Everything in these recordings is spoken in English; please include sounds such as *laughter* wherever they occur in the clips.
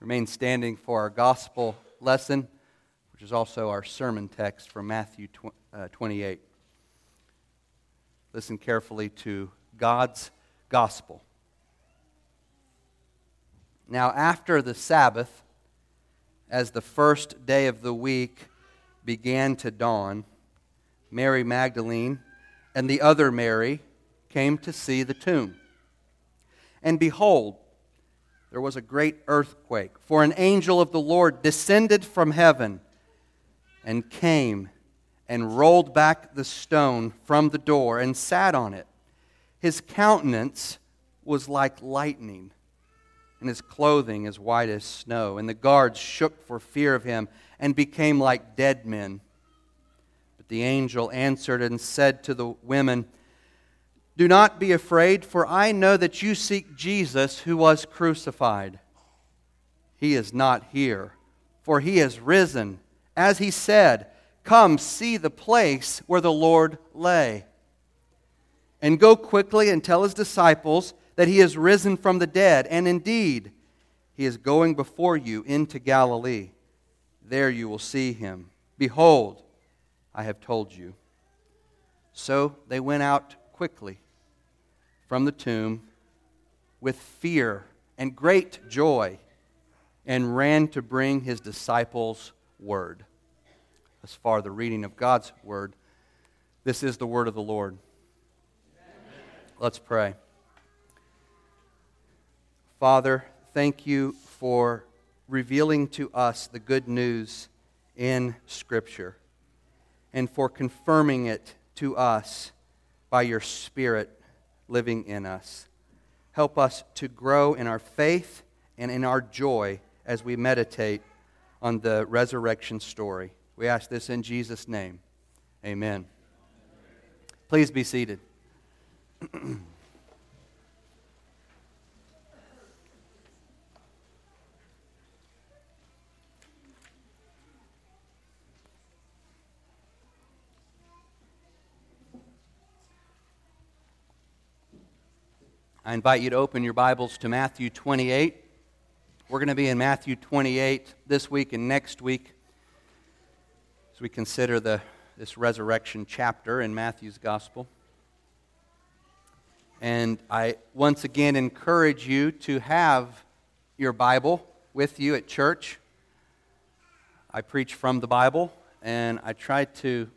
Remain standing for our gospel lesson, which is also our sermon text from Matthew uh, 28. Listen carefully to God's gospel. Now, after the Sabbath, as the first day of the week began to dawn, Mary Magdalene and the other Mary came to see the tomb. And behold, there was a great earthquake, for an angel of the Lord descended from heaven and came and rolled back the stone from the door and sat on it. His countenance was like lightning, and his clothing as white as snow. And the guards shook for fear of him and became like dead men. But the angel answered and said to the women, do not be afraid, for I know that you seek Jesus who was crucified. He is not here, for he has risen. As he said, Come see the place where the Lord lay. And go quickly and tell his disciples that he is risen from the dead, and indeed, he is going before you into Galilee. There you will see him. Behold, I have told you. So they went out quickly from the tomb with fear and great joy and ran to bring his disciples word. As far the reading of God's word, this is the word of the Lord. Let's pray. Father, thank you for revealing to us the good news in Scripture and for confirming it to us by your Spirit living in us. Help us to grow in our faith and in our joy as we meditate on the resurrection story. We ask this in Jesus' name. Amen. Please be seated. *clears throat* I invite you to open your Bibles to Matthew 28. We're going to be in Matthew 28 this week and next week as we consider the, this resurrection chapter in Matthew's Gospel. And I once again encourage you to have your Bible with you at church. I preach from the Bible, and I try to,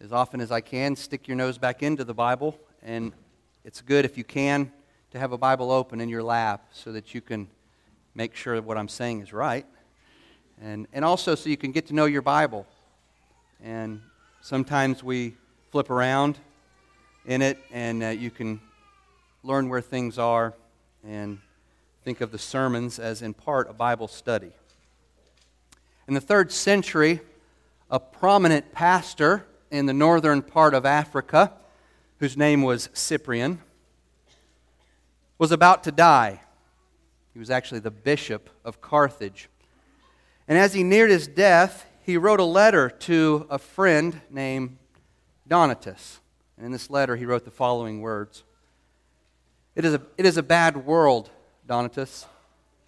as often as I can, stick your nose back into the Bible. And it's good if you can to have a Bible open in your lap so that you can make sure that what I'm saying is right. And, and also so you can get to know your Bible. And sometimes we flip around in it and uh, you can learn where things are and think of the sermons as in part a Bible study. In the third century, a prominent pastor in the northern part of Africa, whose name was Cyprian, was about to die. He was actually the bishop of Carthage. And as he neared his death, he wrote a letter to a friend named Donatus. And in this letter, he wrote the following words It is a, it is a bad world, Donatus,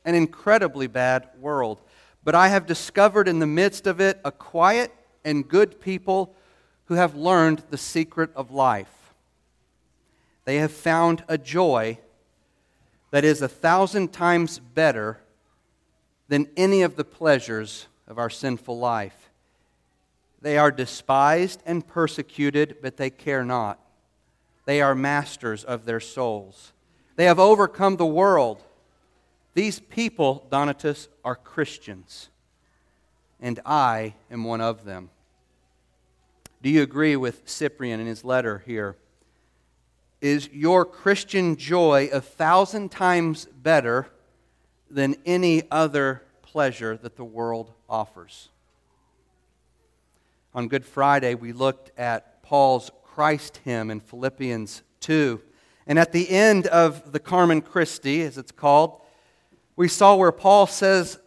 an incredibly bad world. But I have discovered in the midst of it a quiet and good people who have learned the secret of life. They have found a joy that is a thousand times better than any of the pleasures of our sinful life. They are despised and persecuted, but they care not. They are masters of their souls. They have overcome the world. These people, Donatus, are Christians, and I am one of them. Do you agree with Cyprian in his letter here? Is your Christian joy a thousand times better than any other pleasure that the world offers. On Good Friday, we looked at Paul's Christ hymn in Philippians 2. And at the end of the Carmen Christi, as it's called, we saw where Paul says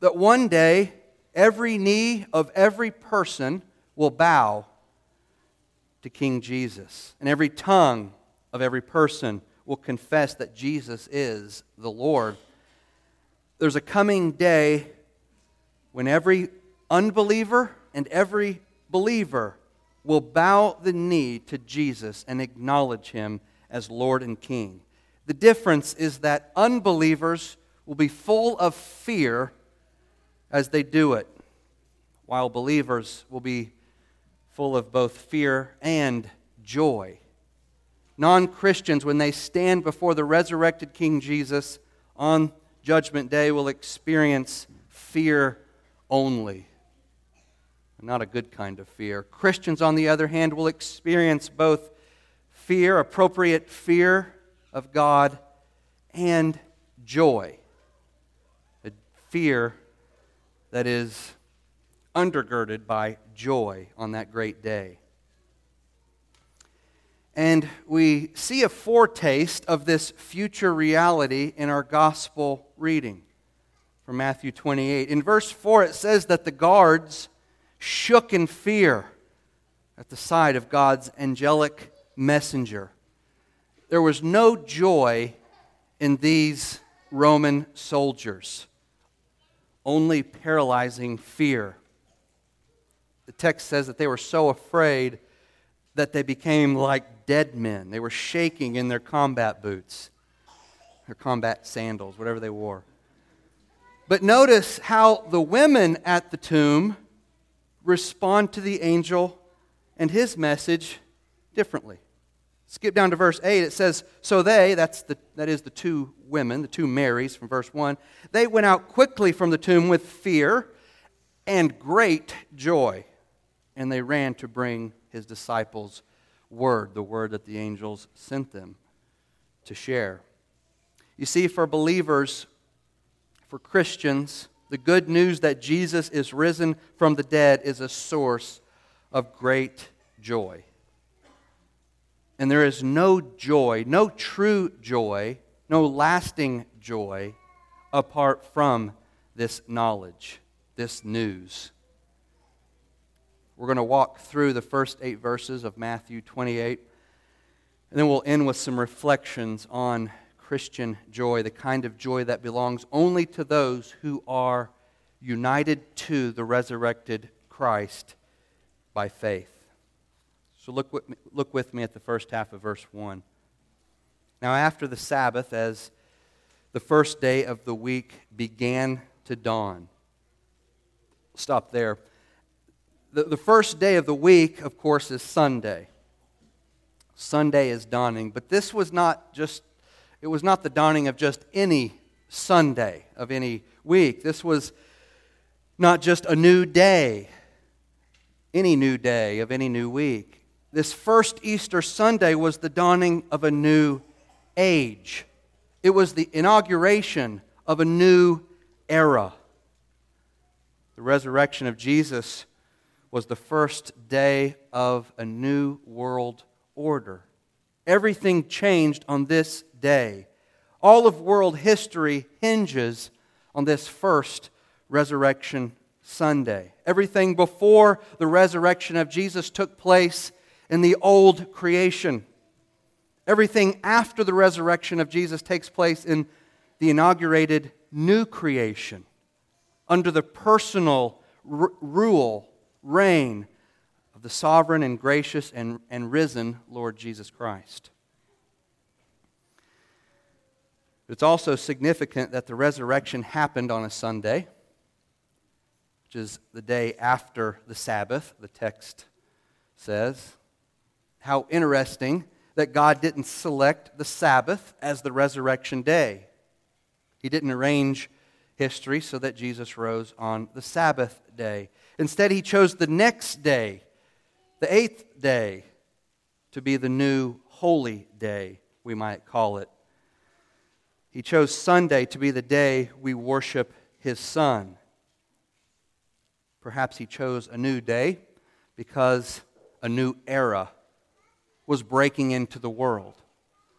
that one day every knee of every person will bow to King Jesus, and every tongue of every person will confess that Jesus is the Lord. there's a coming day when every unbeliever and every believer will bow the knee to Jesus and acknowledge him as Lord and King. The difference is that unbelievers will be full of fear as they do it, while believers will be full of both fear and joy. Non Christians, when they stand before the resurrected King Jesus on Judgment Day, will experience fear only. Not a good kind of fear. Christians, on the other hand, will experience both fear, appropriate fear of God, and joy. A fear that is undergirded by joy on that great day. And we see a foretaste of this future reality in our gospel reading from Matthew 28. In verse 4, it says that the guards shook in fear at the sight of God's angelic messenger. There was no joy in these Roman soldiers, only paralyzing fear. The text says that they were so afraid that they became like dead men. They were shaking in their combat boots, their combat sandals, whatever they wore. But notice how the women at the tomb respond to the angel and his message differently. Skip down to verse 8. It says, So they, that's the, that is the two women, the two Marys from verse 1, they went out quickly from the tomb with fear and great joy. And they ran to bring his disciples word, the word that the angels sent them to share. You see, for believers, for Christians, the good news that Jesus is risen from the dead is a source of great joy. And there is no joy, no true joy, no lasting joy apart from this knowledge, this news. We're going to walk through the first eight verses of Matthew 28, and then we'll end with some reflections on Christian joy, the kind of joy that belongs only to those who are united to the resurrected Christ by faith. So look with, me, look with me at the first half of verse 1. Now, after the Sabbath, as the first day of the week began to dawn, stop there. The, the first day of the week, of course, is Sunday. Sunday is dawning, but this was not just it was not the dawning of just any Sunday of any week. This was not just a new day, any new day of any new week. This first Easter Sunday was the dawning of a new age. It was the inauguration of a new era. The resurrection of Jesus was the first day of a new world order. Everything changed on this day. All of world history hinges on this first Resurrection Sunday. Everything before the resurrection of Jesus took place in the old creation. Everything after the resurrection of Jesus takes place in the inaugurated new creation under the personal r- rule, reign of the sovereign and gracious and, and risen Lord Jesus Christ. It's also significant that the resurrection happened on a Sunday, which is the day after the Sabbath, the text says. How interesting that God didn't select the Sabbath as the resurrection day. He didn't arrange history so that Jesus rose on the Sabbath day. Instead, he chose the next day, the eighth day, to be the new holy day, we might call it. He chose Sunday to be the day we worship His Son. Perhaps He chose a new day because a new era was breaking into the world.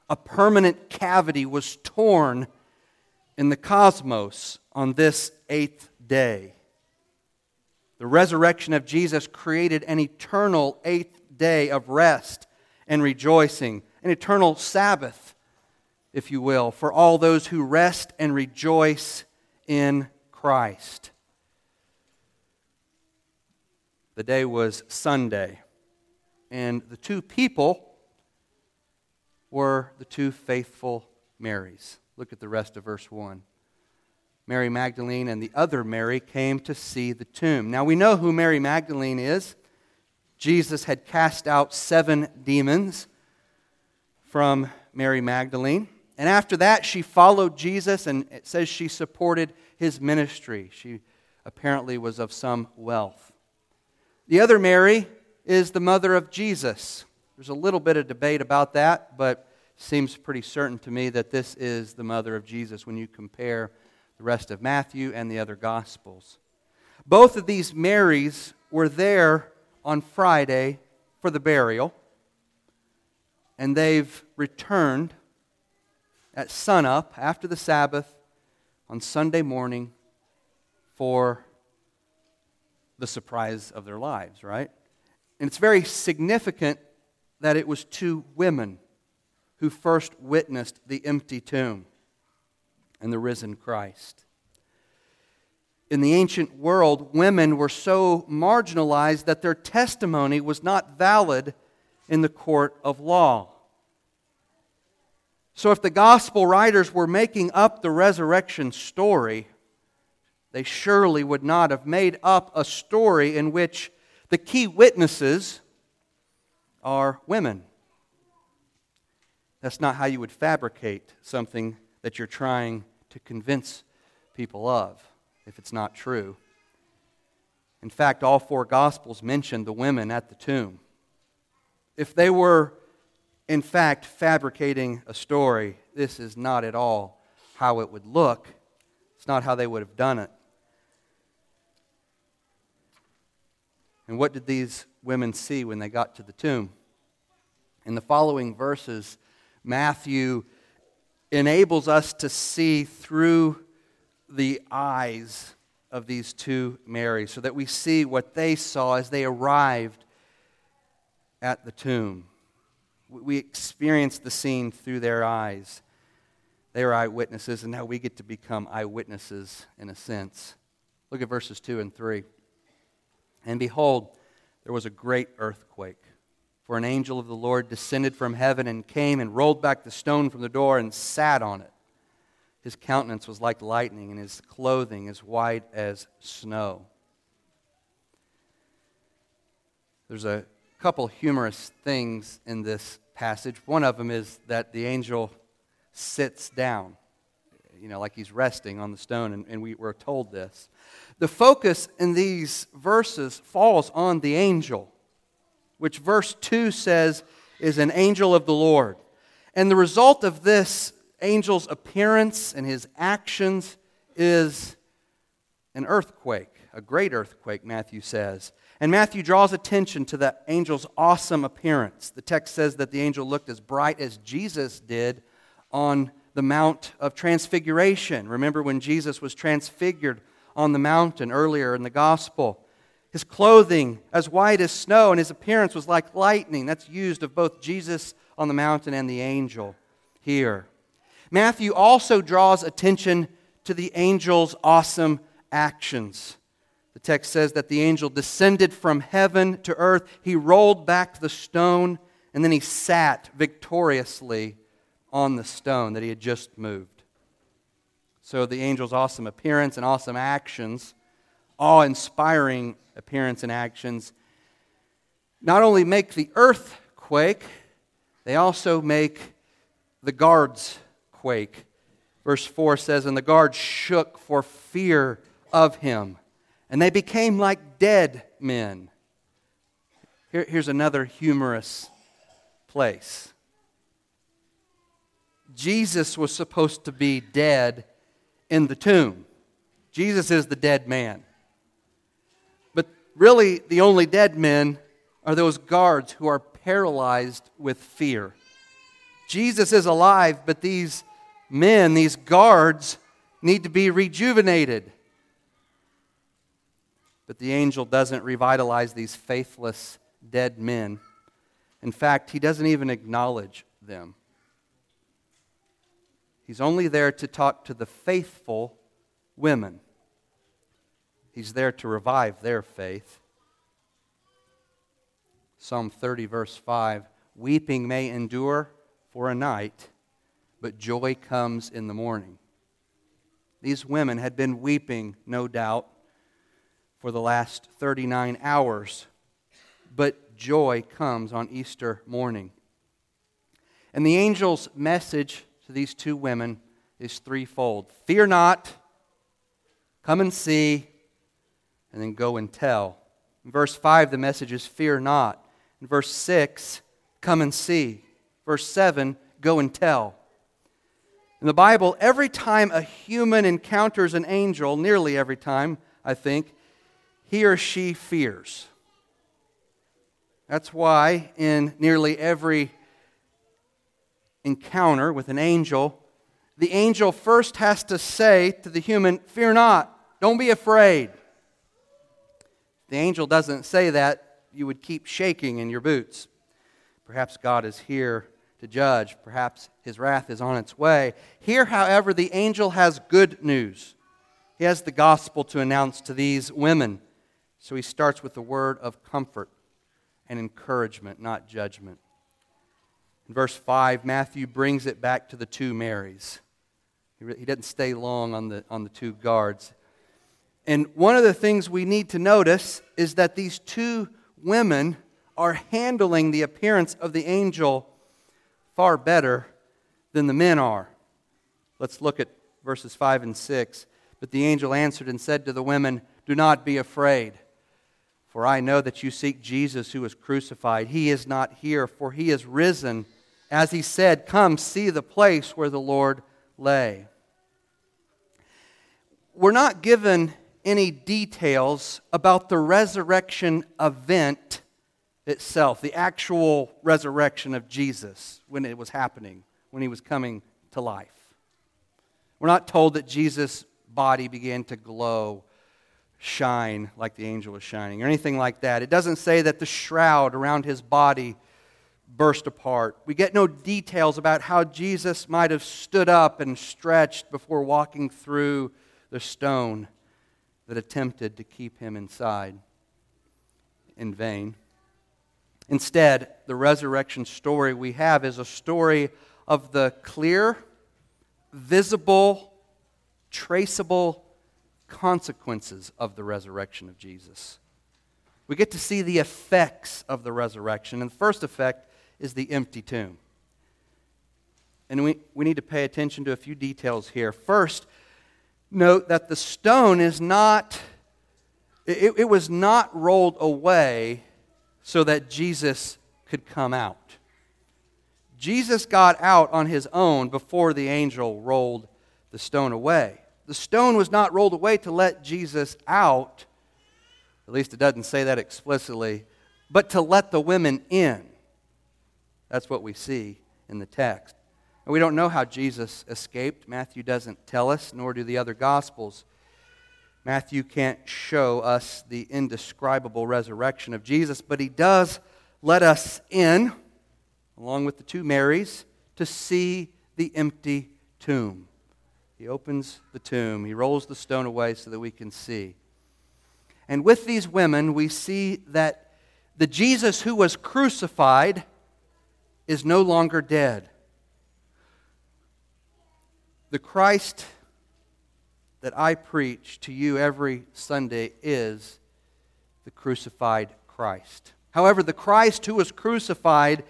A permanent cavity was torn in the cosmos on this eighth day. The resurrection of Jesus created an eternal eighth day of rest and rejoicing, an eternal Sabbath if you will, for all those who rest and rejoice in Christ. The day was Sunday, and the two people were the two faithful Marys. Look at the rest of verse 1. Mary Magdalene and the other Mary came to see the tomb. Now we know who Mary Magdalene is. Jesus had cast out seven demons from Mary Magdalene. And after that, she followed Jesus, and it says she supported his ministry. She apparently was of some wealth. The other Mary is the mother of Jesus. There's a little bit of debate about that, but seems pretty certain to me that this is the mother of Jesus when you compare the rest of Matthew and the other Gospels. Both of these Marys were there on Friday for the burial, and they've returned at sunup after the Sabbath on Sunday morning for the surprise of their lives, right? And it's very significant that it was two women who first witnessed the empty tomb and the risen Christ. In the ancient world, women were so marginalized that their testimony was not valid in the court of law. So, if the gospel writers were making up the resurrection story, they surely would not have made up a story in which the key witnesses are women. That's not how you would fabricate something that you're trying to convince people of if it's not true. In fact, all four Gospels mention the women at the tomb. If they were, in fact, fabricating a story, this is not at all how it would look. It's not how they would have done it. And what did these women see when they got to the tomb? In the following verses, Matthew enables us to see through the eyes of these two Marys so that we see what they saw as they arrived at the tomb. We experience the scene through their eyes. They are eyewitnesses, and now we get to become eyewitnesses in a sense. Look at verses 2 and 3. And behold, there was a great earthquake for an angel of the Lord descended from heaven and came and rolled back the stone from the door and sat on it. His countenance was like lightning, and his clothing as white as snow. There's a couple humorous things in this passage. One of them is that the angel sits down, you know, like he's resting on the stone, and, and we were told this. The focus in these verses falls on the angel which verse 2 says is an angel of the Lord. And the result of this angel's appearance and his actions is an earthquake, a great earthquake, Matthew says. And Matthew draws attention to the angel's awesome appearance. The text says that the angel looked as bright as Jesus did on the Mount of Transfiguration. Remember when Jesus was transfigured on the mountain earlier in the gospel? His clothing as white as snow, and his appearance was like lightning. That's used of both Jesus on the mountain and the angel here. Matthew also draws attention to the angel's awesome actions. The text says that the angel descended from heaven to earth. He rolled back the stone, and then he sat victoriously on the stone that he had just moved. So the angel's awesome appearance and awesome actions, awe inspiring appearance and actions not only make the earth quake, they also make the guards quake. Verse 4 says, And the guards shook for fear of him, and they became like dead men. Here, here's another humorous place. Jesus was supposed to be dead in the tomb. Jesus is the dead man really the only dead men are those guards who are paralyzed with fear. Jesus is alive, but these men, these guards, need to be rejuvenated. But the angel doesn't revitalize these faithless dead men. In fact, he doesn't even acknowledge them. He's only there to talk to the faithful women. He's there to revive their faith. Psalm 30, verse 5 Weeping may endure for a night, but joy comes in the morning. These women had been weeping, no doubt, for the last 39 hours, but joy comes on Easter morning. And the angel's message to these two women is threefold Fear not, come and see, and then go and tell. In verse 5, the message is fear not. In verse 6, come and see. Verse 7, go and tell. In the Bible, every time a human encounters an angel, nearly every time, I think, he or she fears. That's why in nearly every encounter with an angel, the angel first has to say to the human, Fear not, don't be afraid. The angel doesn't say that, you would keep shaking in your boots. Perhaps God is here to judge. Perhaps his wrath is on its way. Here, however, the angel has good news. He has the gospel to announce to these women. So he starts with the word of comfort and encouragement, not judgment. In verse 5, Matthew brings it back to the two Marys. He doesn't stay long on the, on the two guards. And one of the things we need to notice is that these two women are handling the appearance of the angel far better than the men are. Let's look at verses 5 and 6. But the angel answered and said to the women, Do not be afraid. For I know that you seek Jesus who was crucified. He is not here, for he is risen. As he said, Come see the place where the Lord lay. We're not given any details about the resurrection event itself, the actual resurrection of Jesus when it was happening, when he was coming to life. We're not told that Jesus' body began to glow shine like the angel was shining or anything like that. It doesn't say that the shroud around his body burst apart. We get no details about how Jesus might have stood up and stretched before walking through the stone that attempted to keep him inside in vain. Instead, the resurrection story we have is a story of the clear, visible, traceable consequences of the resurrection of Jesus. We get to see the effects of the resurrection. And the first effect is the empty tomb. And we, we need to pay attention to a few details here. First, note that the stone is not, it, it was not rolled away so that Jesus could come out. Jesus got out on his own before the angel rolled the stone away. The stone was not rolled away to let Jesus out, at least it doesn't say that explicitly, but to let the women in. That's what we see in the text. And we don't know how Jesus escaped. Matthew doesn't tell us, nor do the other Gospels. Matthew can't show us the indescribable resurrection of Jesus, but he does let us in, along with the two Marys, to see the empty tomb. He opens the tomb, he rolls the stone away so that we can see. And with these women, we see that the Jesus who was crucified is no longer dead. The Christ that I preach to you every Sunday is the crucified Christ. However, the Christ who was crucified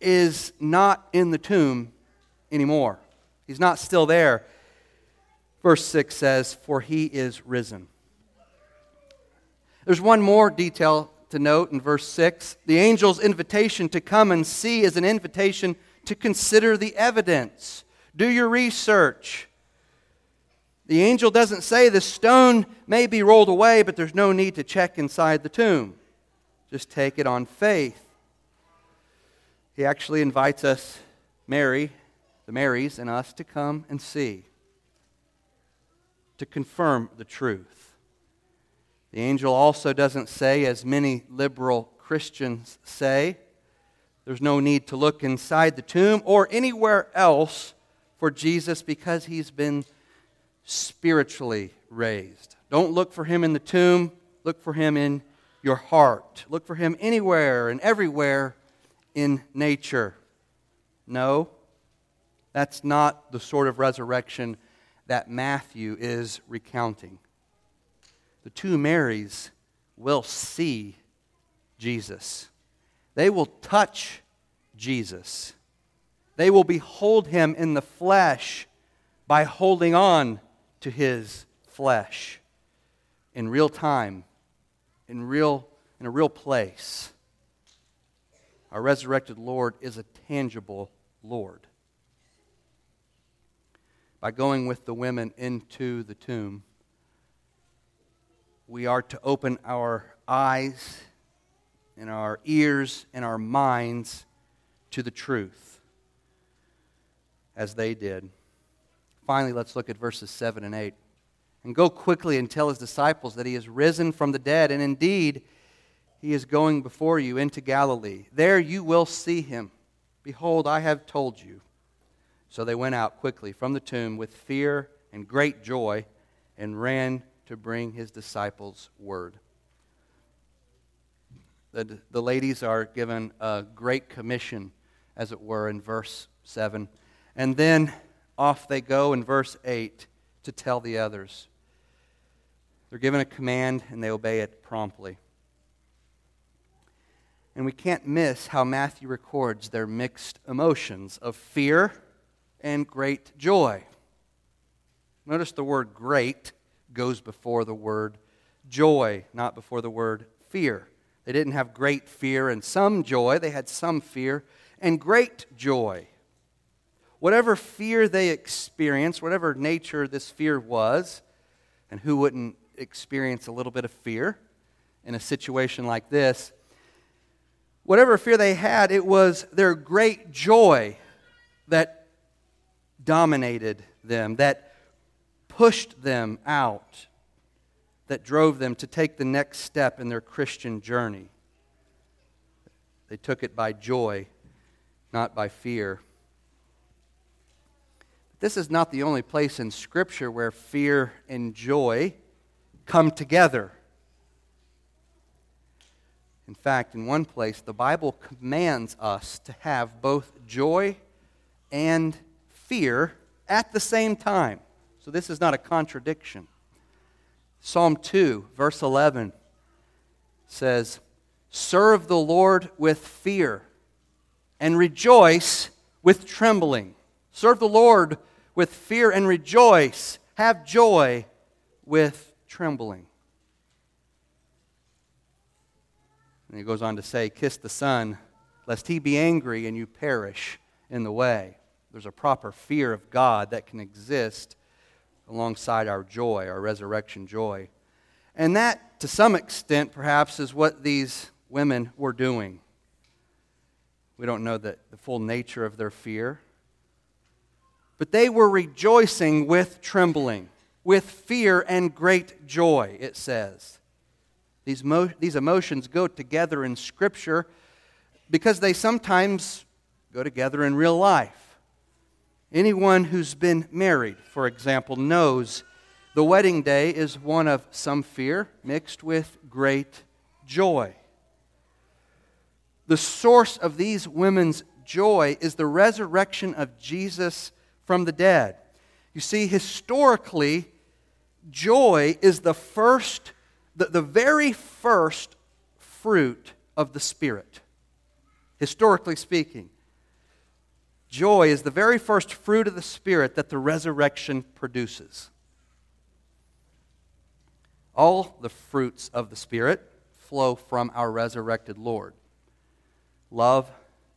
is not in the tomb anymore. He's not still there. Verse 6 says, For he is risen. There's one more detail to note in verse 6. The angel's invitation to come and see is an invitation to consider the evidence. Do your research. The angel doesn't say the stone may be rolled away, but there's no need to check inside the tomb. Just take it on faith. He actually invites us, Mary, the Marys, and us to come and see to confirm the truth. The angel also doesn't say, as many liberal Christians say, there's no need to look inside the tomb or anywhere else for Jesus because he's been spiritually raised. Don't look for him in the tomb, look for him in your heart. Look for him anywhere and everywhere in nature. No, that's not the sort of resurrection that Matthew is recounting. The two Marys will see Jesus, they will touch Jesus, they will behold him in the flesh by holding on to his flesh in real time, in, real, in a real place. Our resurrected Lord is a tangible Lord. By going with the women into the tomb, we are to open our eyes and our ears and our minds to the truth as they did. Finally, let's look at verses 7 and 8. And go quickly and tell his disciples that he has risen from the dead, and indeed, he is going before you into Galilee. There you will see him. Behold, I have told you. So they went out quickly from the tomb with fear and great joy and ran to bring his disciples word. The, the ladies are given a great commission, as it were, in verse 7. And then off they go in verse 8 to tell the others. They're given a command and they obey it promptly. And we can't miss how Matthew records their mixed emotions of fear and great joy. Notice the word great goes before the word joy, not before the word fear. They didn't have great fear and some joy, they had some fear and great joy whatever fear they experienced, whatever nature this fear was, and who wouldn't experience a little bit of fear in a situation like this, whatever fear they had, it was their great joy that dominated them, that pushed them out, that drove them to take the next step in their Christian journey. They took it by joy, not by fear. This is not the only place in Scripture where fear and joy come together. In fact, in one place, the Bible commands us to have both joy and fear at the same time. So this is not a contradiction. Psalm 2, verse 11 says, Serve the Lord with fear and rejoice with trembling. Serve the Lord with fear and rejoice. Have joy with trembling. And he goes on to say, Kiss the Son, lest he be angry and you perish in the way. There's a proper fear of God that can exist alongside our joy, our resurrection joy. And that, to some extent, perhaps, is what these women were doing. We don't know the, the full nature of their fear. But they were rejoicing with trembling, with fear and great joy, it says. These, mo- these emotions go together in Scripture because they sometimes go together in real life. Anyone who's been married, for example, knows the wedding day is one of some fear mixed with great joy. The source of these women's joy is the resurrection of Jesus from the dead. You see, historically, joy is the first, the, the very first fruit of the Spirit. Historically speaking, joy is the very first fruit of the Spirit that the resurrection produces. All the fruits of the Spirit flow from our resurrected Lord love,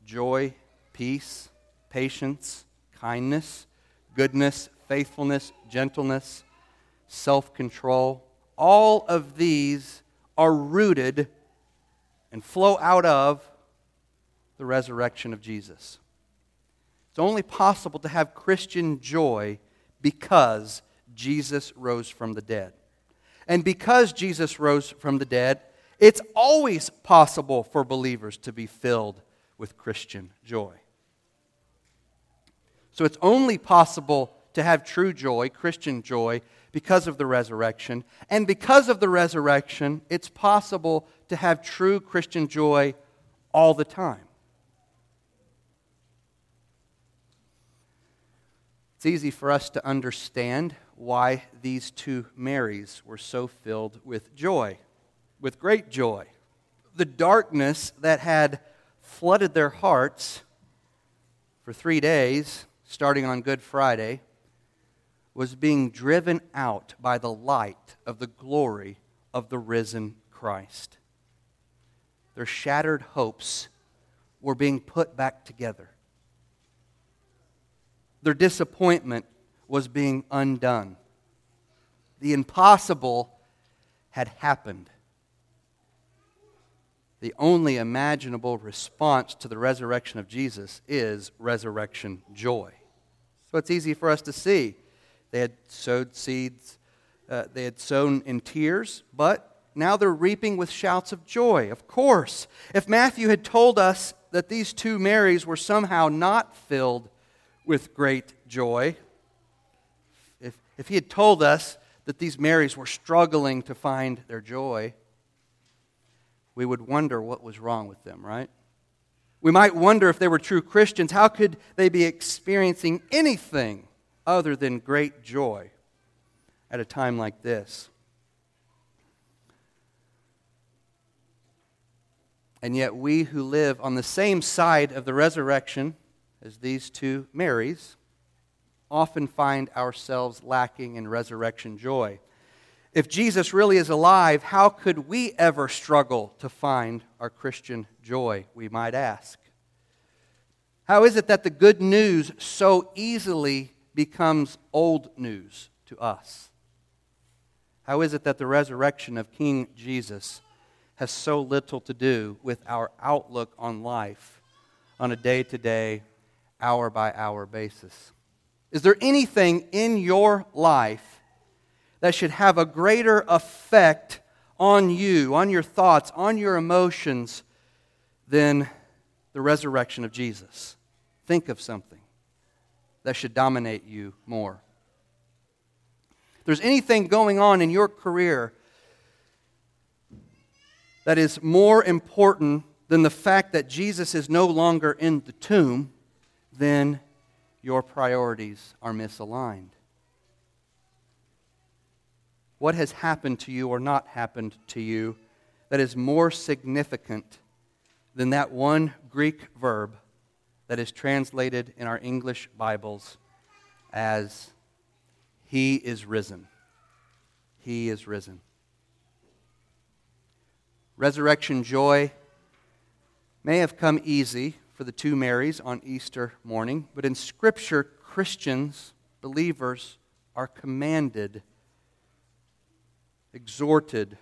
joy, peace, patience, kindness, goodness, faithfulness, gentleness, self control. All of these are rooted and flow out of the resurrection of Jesus. It's only possible to have Christian joy because Jesus rose from the dead. And because Jesus rose from the dead, it's always possible for believers to be filled with Christian joy. So it's only possible to have true joy, Christian joy, because of the resurrection. And because of the resurrection, it's possible to have true Christian joy all the time. It's easy for us to understand why these two Marys were so filled with joy, with great joy. The darkness that had flooded their hearts for three days, starting on Good Friday, was being driven out by the light of the glory of the risen Christ. Their shattered hopes were being put back together. Their disappointment was being undone. The impossible had happened. The only imaginable response to the resurrection of Jesus is resurrection joy. So it's easy for us to see. They had sowed seeds, uh, they had sown in tears, but now they're reaping with shouts of joy, of course. If Matthew had told us that these two Marys were somehow not filled with great joy, if, if he had told us that these Marys were struggling to find their joy, we would wonder what was wrong with them, right? We might wonder if they were true Christians. How could they be experiencing anything other than great joy at a time like this? And yet, we who live on the same side of the resurrection as these two Marys often find ourselves lacking in resurrection joy. If Jesus really is alive, how could we ever struggle to find our Christian joy, we might ask? How is it that the good news so easily becomes old news to us? How is it that the resurrection of King Jesus has so little to do with our outlook on life on a day to day, hour by hour basis? Is there anything in your life that should have a greater effect on you, on your thoughts, on your emotions than the resurrection of Jesus? Think of something that should dominate you more. If there's anything going on in your career that is more important than the fact that Jesus is no longer in the tomb, then your priorities are misaligned. What has happened to you or not happened to you that is more significant than that one Greek verb that is translated in our English Bibles as He is risen? He is risen. Resurrection joy may have come easy for the two Marys on Easter morning, but in Scripture, Christians, believers, are commanded, exhorted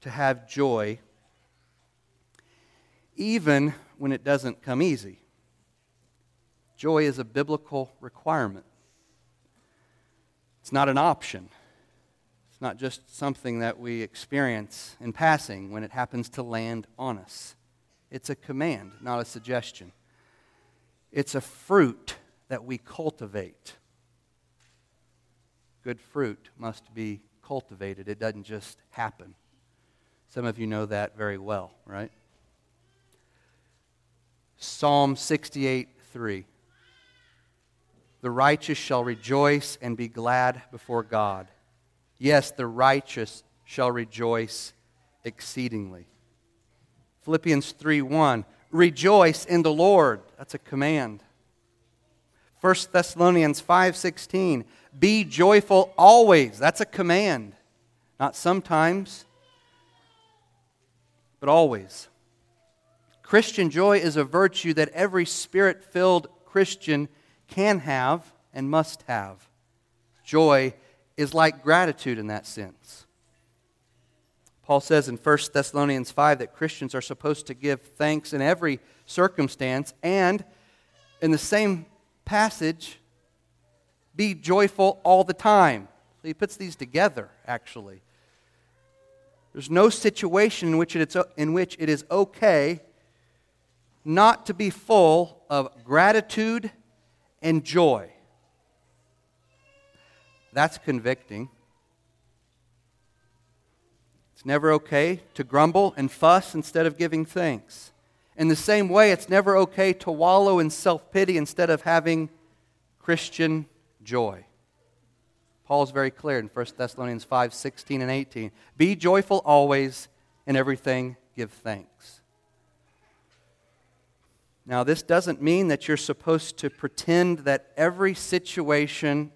to have joy, even when it doesn't come easy. Joy is a biblical requirement. It's not an option. It's not just something that we experience in passing when it happens to land on us. It's a command, not a suggestion. It's a fruit that we cultivate. Good fruit must be cultivated, it doesn't just happen. Some of you know that very well, right? Psalm 68 3. The righteous shall rejoice and be glad before God. Yes, the righteous shall rejoice exceedingly. Philippians 3 1. Rejoice in the Lord. That's a command. 1 Thessalonians 5:16 Be joyful always. That's a command. Not sometimes, but always. Christian joy is a virtue that every spirit-filled Christian can have and must have. Joy is like gratitude in that sense. Paul says in 1 Thessalonians 5 that Christians are supposed to give thanks in every circumstance, and in the same passage, be joyful all the time. So he puts these together, actually. There's no situation in which, it's, in which it is okay not to be full of gratitude and joy. That's convicting. It's never okay to grumble and fuss instead of giving thanks. In the same way, it's never okay to wallow in self pity instead of having Christian joy. Paul's very clear in 1 Thessalonians 5 16 and 18. Be joyful always, in everything give thanks. Now, this doesn't mean that you're supposed to pretend that every situation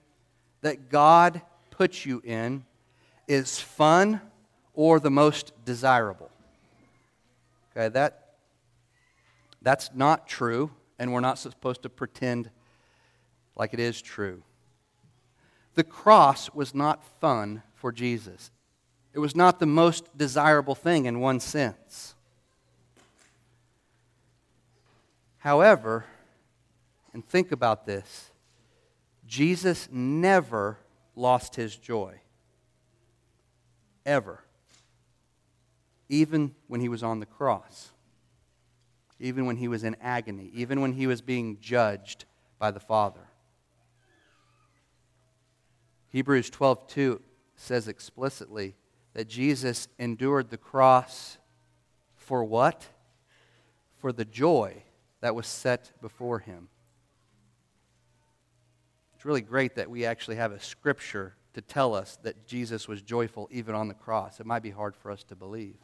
that God puts you in is fun or the most desirable. Okay, that, that's not true, and we're not supposed to pretend like it is true. The cross was not fun for Jesus. It was not the most desirable thing in one sense. However, and think about this Jesus never lost his joy. Ever even when he was on the cross, even when he was in agony, even when he was being judged by the Father. Hebrews 12:2 says explicitly that Jesus endured the cross for what? For the joy that was set before him. It's really great that we actually have a scripture to tell us that Jesus was joyful even on the cross. It might be hard for us to believe.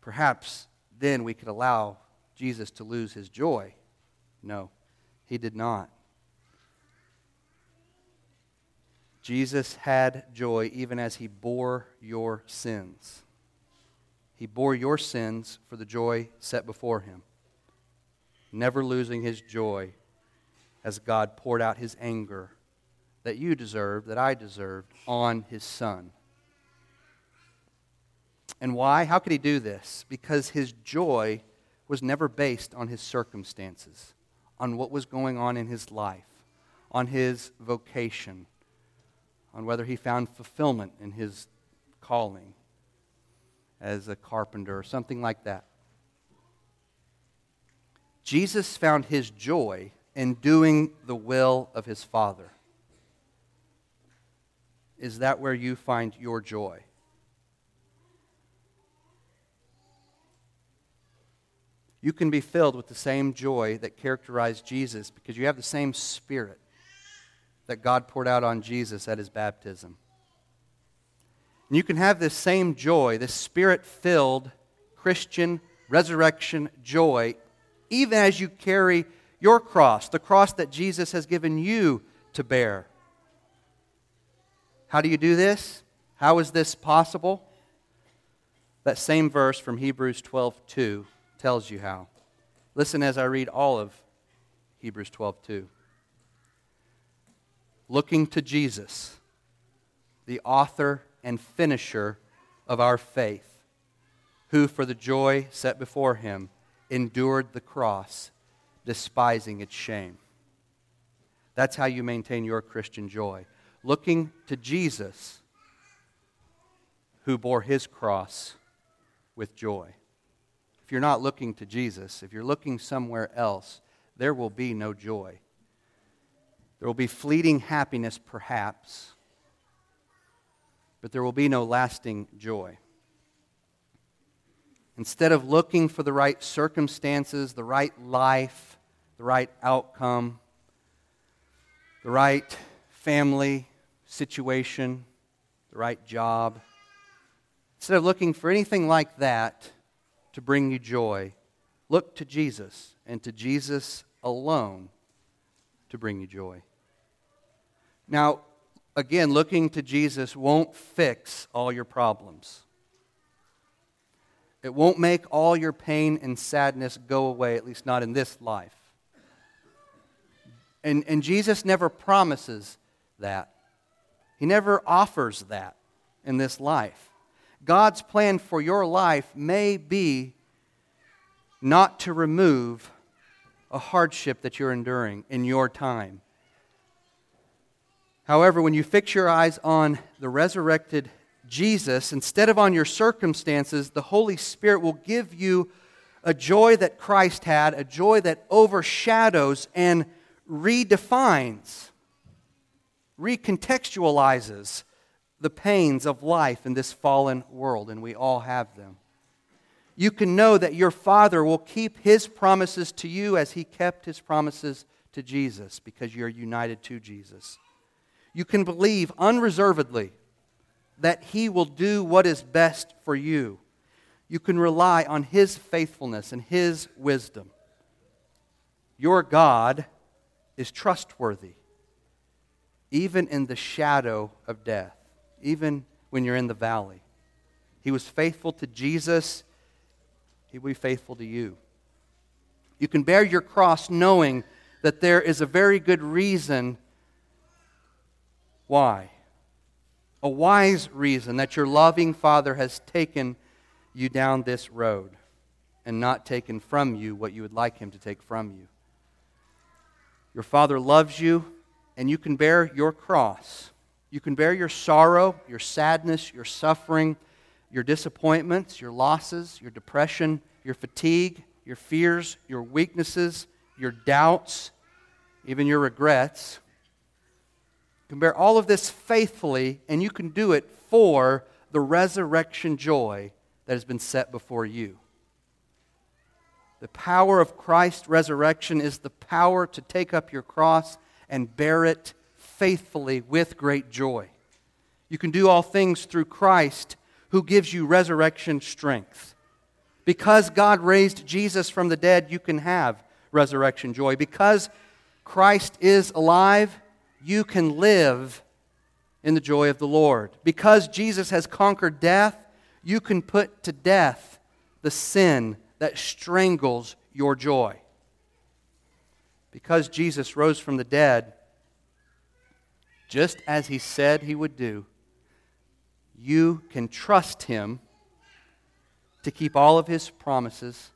Perhaps then we could allow Jesus to lose his joy. No, he did not. Jesus had joy even as he bore your sins. He bore your sins for the joy set before him, never losing his joy as God poured out his anger that you deserved, that I deserved, on his son. And why? How could he do this? Because his joy was never based on his circumstances, on what was going on in his life, on his vocation, on whether he found fulfillment in his calling as a carpenter or something like that. Jesus found his joy in doing the will of his Father. Is that where you find your joy? you can be filled with the same joy that characterized Jesus because you have the same spirit that God poured out on Jesus at his baptism. And you can have this same joy, this spirit filled Christian resurrection joy, even as you carry your cross, the cross that Jesus has given you to bear. How do you do this? How is this possible? That same verse from Hebrews 12 2 tells you how. Listen as I read all of Hebrews 12 2. Looking to Jesus, the author and finisher of our faith, who for the joy set before him endured the cross, despising its shame. That's how you maintain your Christian joy. Looking to Jesus, who bore his cross with joy. If you're not looking to Jesus, if you're looking somewhere else, there will be no joy. There will be fleeting happiness, perhaps, but there will be no lasting joy. Instead of looking for the right circumstances, the right life, the right outcome, the right family situation, the right job, instead of looking for anything like that, to bring you joy. Look to Jesus and to Jesus alone to bring you joy. Now, again, looking to Jesus won't fix all your problems. It won't make all your pain and sadness go away, at least not in this life. And, and Jesus never promises that. He never offers that in this life. God's plan for your life may be not to remove a hardship that you're enduring in your time. However, when you fix your eyes on the resurrected Jesus, instead of on your circumstances, the Holy Spirit will give you a joy that Christ had, a joy that overshadows and redefines recontextualizes the pains of life in this fallen world, and we all have them. You can know that your Father will keep His promises to you as He kept His promises to Jesus because you're united to Jesus. You can believe unreservedly that He will do what is best for you. You can rely on His faithfulness and His wisdom. Your God is trustworthy, even in the shadow of death, even when you're in the valley. He was faithful to Jesus, He will be faithful to you. You can bear your cross knowing that there is a very good reason why. A wise reason that your loving Father has taken you down this road and not taken from you what you would like Him to take from you. Your Father loves you, and you can bear your cross. You can bear your sorrow, your sadness, your suffering, your disappointments, your losses, your depression, your fatigue, your fears, your weaknesses, your doubts, even your regrets. You can bear all of this faithfully, and you can do it for the resurrection joy that has been set before you. The power of Christ's resurrection is the power to take up your cross and bear it faithfully with great joy. You can do all things through Christ who gives you resurrection strength. Because God raised Jesus from the dead, you can have resurrection joy. Because Christ is alive, you can live in the joy of the Lord. Because Jesus has conquered death, you can put to death the sin that strangles your joy. Because Jesus rose from the dead, just as he said he would do, you can trust him to keep all of his promises,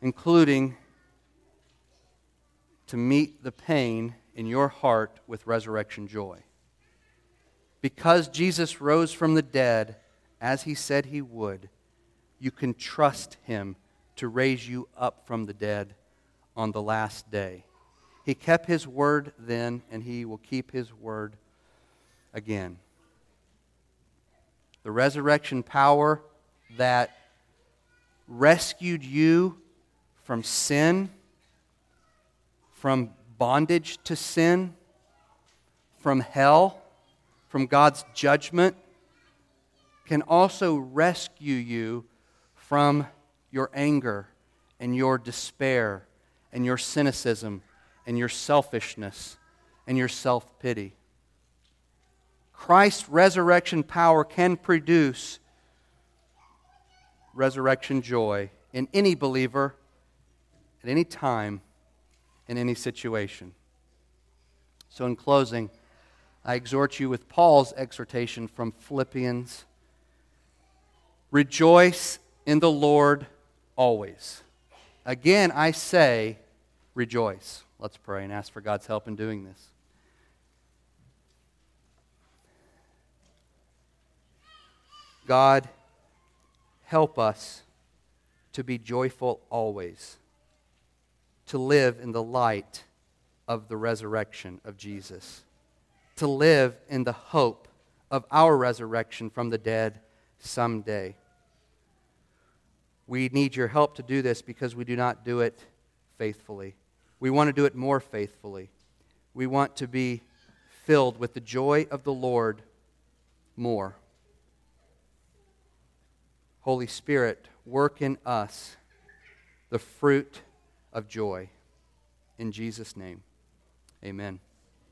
including to meet the pain in your heart with resurrection joy. Because Jesus rose from the dead, as he said he would, you can trust him to raise you up from the dead on the last day. He kept his word then, and he will keep his word again. The resurrection power that rescued you from sin, from bondage to sin, from hell, from God's judgment, can also rescue you from your anger and your despair and your cynicism and your selfishness and your self pity. Christ's resurrection power can produce resurrection joy in any believer at any time in any situation. So, in closing, I exhort you with Paul's exhortation from Philippians Rejoice in the Lord always. Again, I say, rejoice. Let's pray and ask for God's help in doing this. God, help us to be joyful always, to live in the light of the resurrection of Jesus, to live in the hope of our resurrection from the dead someday. We need your help to do this because we do not do it faithfully. We want to do it more faithfully. We want to be filled with the joy of the Lord more. Holy Spirit, work in us the fruit of joy. In Jesus' name, amen.